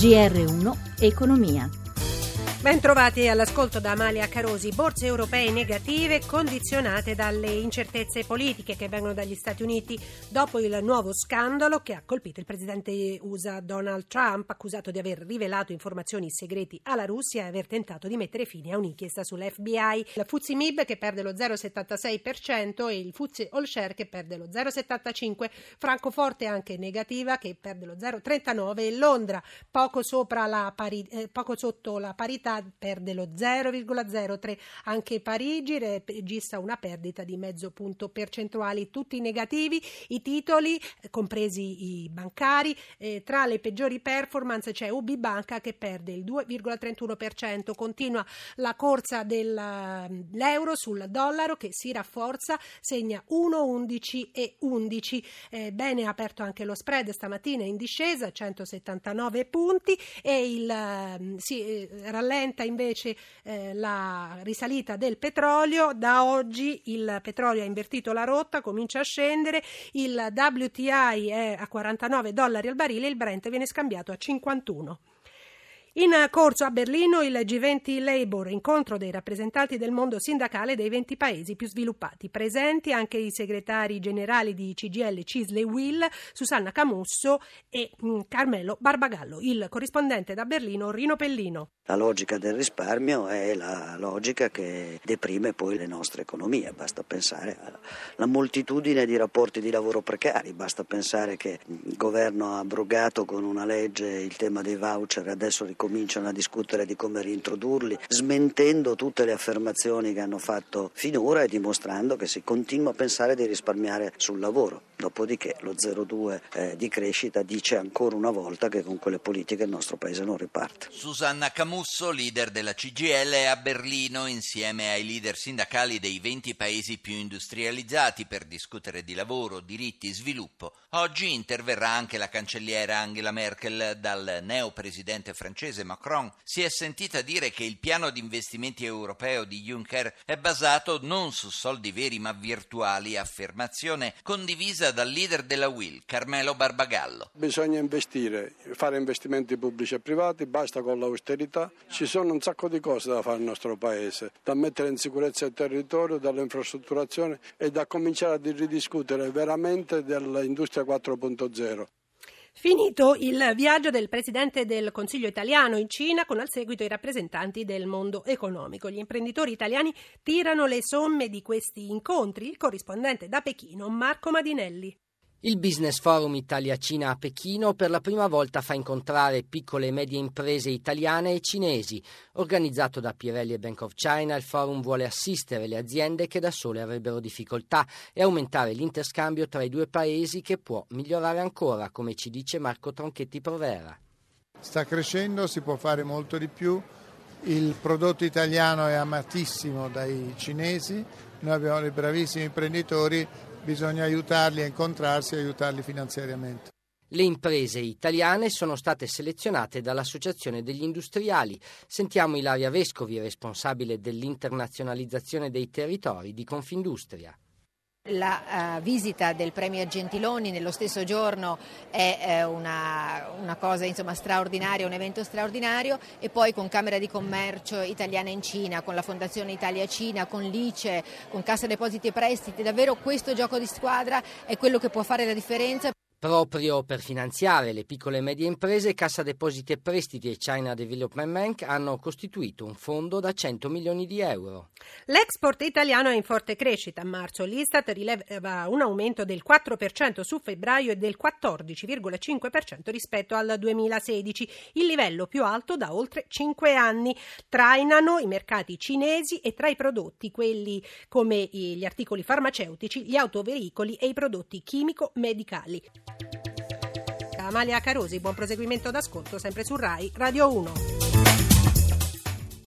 GR1 Economia. Bentrovati all'ascolto da Amalia Carosi. Borse europee negative condizionate dalle incertezze politiche che vengono dagli Stati Uniti dopo il nuovo scandalo che ha colpito il presidente USA Donald Trump, accusato di aver rivelato informazioni segreti alla Russia e aver tentato di mettere fine a un'inchiesta sull'FBI. Il Fuzzi Mib che perde lo 0,76% e il Fuzzi All Share che perde lo 0,75%, Francoforte anche negativa che perde lo 0,39% e Londra poco, pari, eh, poco sotto la parità perde lo 0,03. Anche Parigi registra una perdita di mezzo punto percentuali, tutti negativi. I titoli, compresi i bancari, eh, tra le peggiori performance c'è UB Banca che perde il 2,31%. Continua la corsa dell'euro sul dollaro che si rafforza, segna 1,11 e 11. Eh, bene aperto anche lo spread stamattina in discesa, 179 punti e il eh, si eh, rallenta rallenta invece eh, la risalita del petrolio. Da oggi il petrolio ha invertito la rotta, comincia a scendere, il WTI è a 49 dollari al barile, il Brent viene scambiato a 51. In corso a Berlino il G20 Labour, incontro dei rappresentanti del mondo sindacale dei 20 paesi più sviluppati. Presenti anche i segretari generali di CGL, Cisley Will, Susanna Camusso e mm, Carmelo Barbagallo. Il corrispondente da Berlino, Rino Pellino. La logica del risparmio è la logica che deprime poi le nostre economie. Basta pensare alla moltitudine di rapporti di lavoro precari, basta pensare che il governo ha abrogato con una legge il tema dei voucher e adesso cominciano a discutere di come reintrodurli, smentendo tutte le affermazioni che hanno fatto finora e dimostrando che si continua a pensare di risparmiare sul lavoro. Dopodiché lo 0,2 eh, di crescita dice ancora una volta che con quelle politiche il nostro paese non riparte. Susanna Camusso, leader della CGL, è a Berlino insieme ai leader sindacali dei 20 paesi più industrializzati per discutere di lavoro, diritti, sviluppo. Oggi interverrà anche la cancelliera Angela Merkel dal neo presidente francese francese Macron si è sentita dire che il piano di investimenti europeo di Juncker è basato non su soldi veri ma virtuali, affermazione condivisa dal leader della Will, Carmelo Barbagallo. Bisogna investire, fare investimenti pubblici e privati, basta con l'austerità. Ci sono un sacco di cose da fare nel nostro paese, da mettere in sicurezza il territorio, dall'infrastrutturazione e da cominciare a ridiscutere veramente dell'industria 4.0. Finito il viaggio del Presidente del Consiglio italiano in Cina con al seguito i rappresentanti del mondo economico. Gli imprenditori italiani tirano le somme di questi incontri. Il corrispondente da Pechino, Marco Madinelli. Il Business Forum Italia-Cina a Pechino per la prima volta fa incontrare piccole e medie imprese italiane e cinesi. Organizzato da Pirelli e Bank of China, il forum vuole assistere le aziende che da sole avrebbero difficoltà e aumentare l'interscambio tra i due paesi che può migliorare ancora, come ci dice Marco Tronchetti Provera. Sta crescendo, si può fare molto di più. Il prodotto italiano è amatissimo dai cinesi, noi abbiamo dei bravissimi imprenditori bisogna aiutarli a incontrarsi e aiutarli finanziariamente. Le imprese italiane sono state selezionate dall'Associazione degli Industriali. Sentiamo Ilaria Vescovi, responsabile dell'internazionalizzazione dei territori di Confindustria. La uh, visita del Premier Gentiloni nello stesso giorno è uh, una, una, cosa insomma, straordinaria, un evento straordinario e poi con Camera di Commercio italiana in Cina, con la Fondazione Italia Cina, con l'ICE, con Cassa Depositi e Prestiti, davvero questo gioco di squadra è quello che può fare la differenza. Proprio per finanziare le piccole e medie imprese, Cassa Depositi e Prestiti e China Development Bank hanno costituito un fondo da 100 milioni di euro. L'export italiano è in forte crescita. A marzo l'Istat rileva un aumento del 4% su febbraio e del 14,5% rispetto al 2016, il livello più alto da oltre 5 anni. Trainano i mercati cinesi e tra i prodotti quelli come gli articoli farmaceutici, gli autoveicoli e i prodotti chimico-medicali. Amalia Carosi, buon proseguimento d'ascolto sempre su RAI Radio 1.